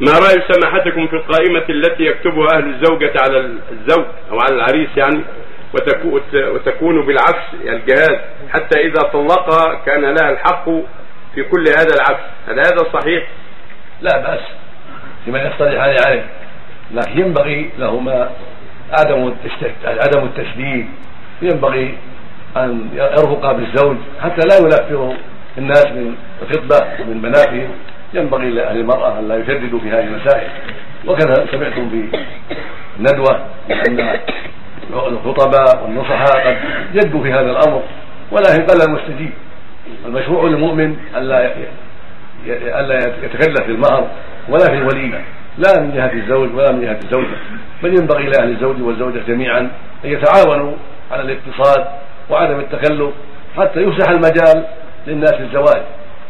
ما رأي سماحتكم في القائمة التي يكتبها أهل الزوجة على الزوج أو على العريس يعني وتكون بالعكس الجهاز حتى إذا طلقها كان لها الحق في كل هذا العكس. هل هذا صحيح؟ لا بأس لمن يصطلح عليه لكن ينبغي لهما عدم عدم التشديد. ينبغي أن يرفق بالزوج حتى لا ينفر الناس من الخطبة ومن منافهم ينبغي لأهل المرأة أن لا يشددوا في هذه المسائل. وكذا سمعتم في الندوة أن الخطباء والنصحاء قد جدوا في هذا الأمر ولكن قل المستجيب المشروع للمؤمن ألا ألا يتكلف في المهر ولا في الوليمة لا من جهة الزوج ولا من جهة الزوجة بل ينبغي لأهل الزوج والزوجة جميعا أن يتعاونوا على الاقتصاد وعدم التكلف حتى يفسح المجال للناس الزواج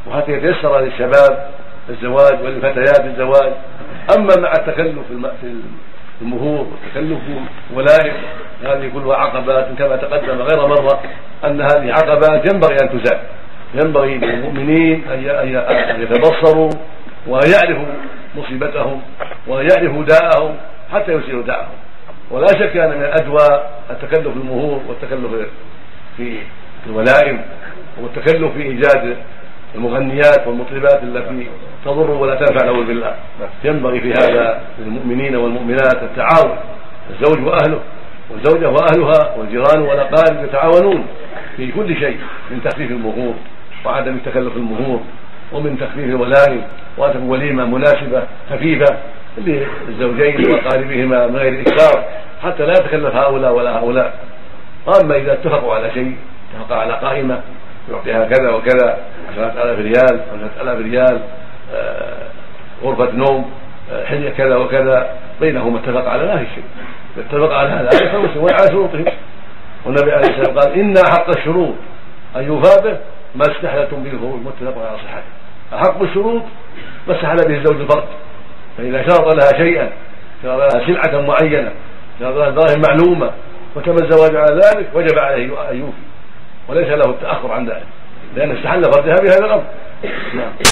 وحتى يتيسر للشباب الزواج وللفتيات الزواج. أما مع التكلف في المهور والتكلف في الولائم هذه كلها عقبات. كما تقدم غير مرة أن هذه عقبات ينبغي أن تزال. ينبغي للمؤمنين أن يتبصروا وان يعرفوا مصيبتهم وان يعرفوا داءهم حتى يسيروا داءهم. ولا شك أن من الأدوى التكلف في المهور والتكلف في الولائم والتكلف في إيجاد المغنيات والمطربات التي تضر ولا تنفع نعوذ بالله ينبغي في هذا للمؤمنين والمؤمنات التعاون. الزوج وأهله والزوجة وأهلها والجيران والأقارب يتعاونون في كل شيء من تخفيف المهور وعدم التكلف المهور ومن تخفيف الولائم وان تكون وليمة مناسبة خفيفة للزوجين وأقاربهما من غير إكثار حتى لا يتكلف هؤلاء ولا هؤلاء. أما إذا اتفقوا على شيء اتفق على قائمة يعطيها كذا وكذا عشرة آلاف ريال أو ثلاثة آلاف ريال غرفة نوم آه، حلية كذا وكذا. بينهم اتفق على لا شيء. اتفق على هذا على على شروطهم. والنبي عليه الصلاة والسلام قال إن أحق الشروط أن يوفى به ما استحلتم به الخروج. متفق على صحته. أحق الشروط ما استحل به الزوج الفرد. فإذا شرط لها شيئا شرط لها سلعة معينة شرط لها دراهم معلومة وتم الزواج على ذلك وجب عليه أن يوفي. وليس له التأخر عن ذلك لأن استحل فردها بهذا الأمر نعم.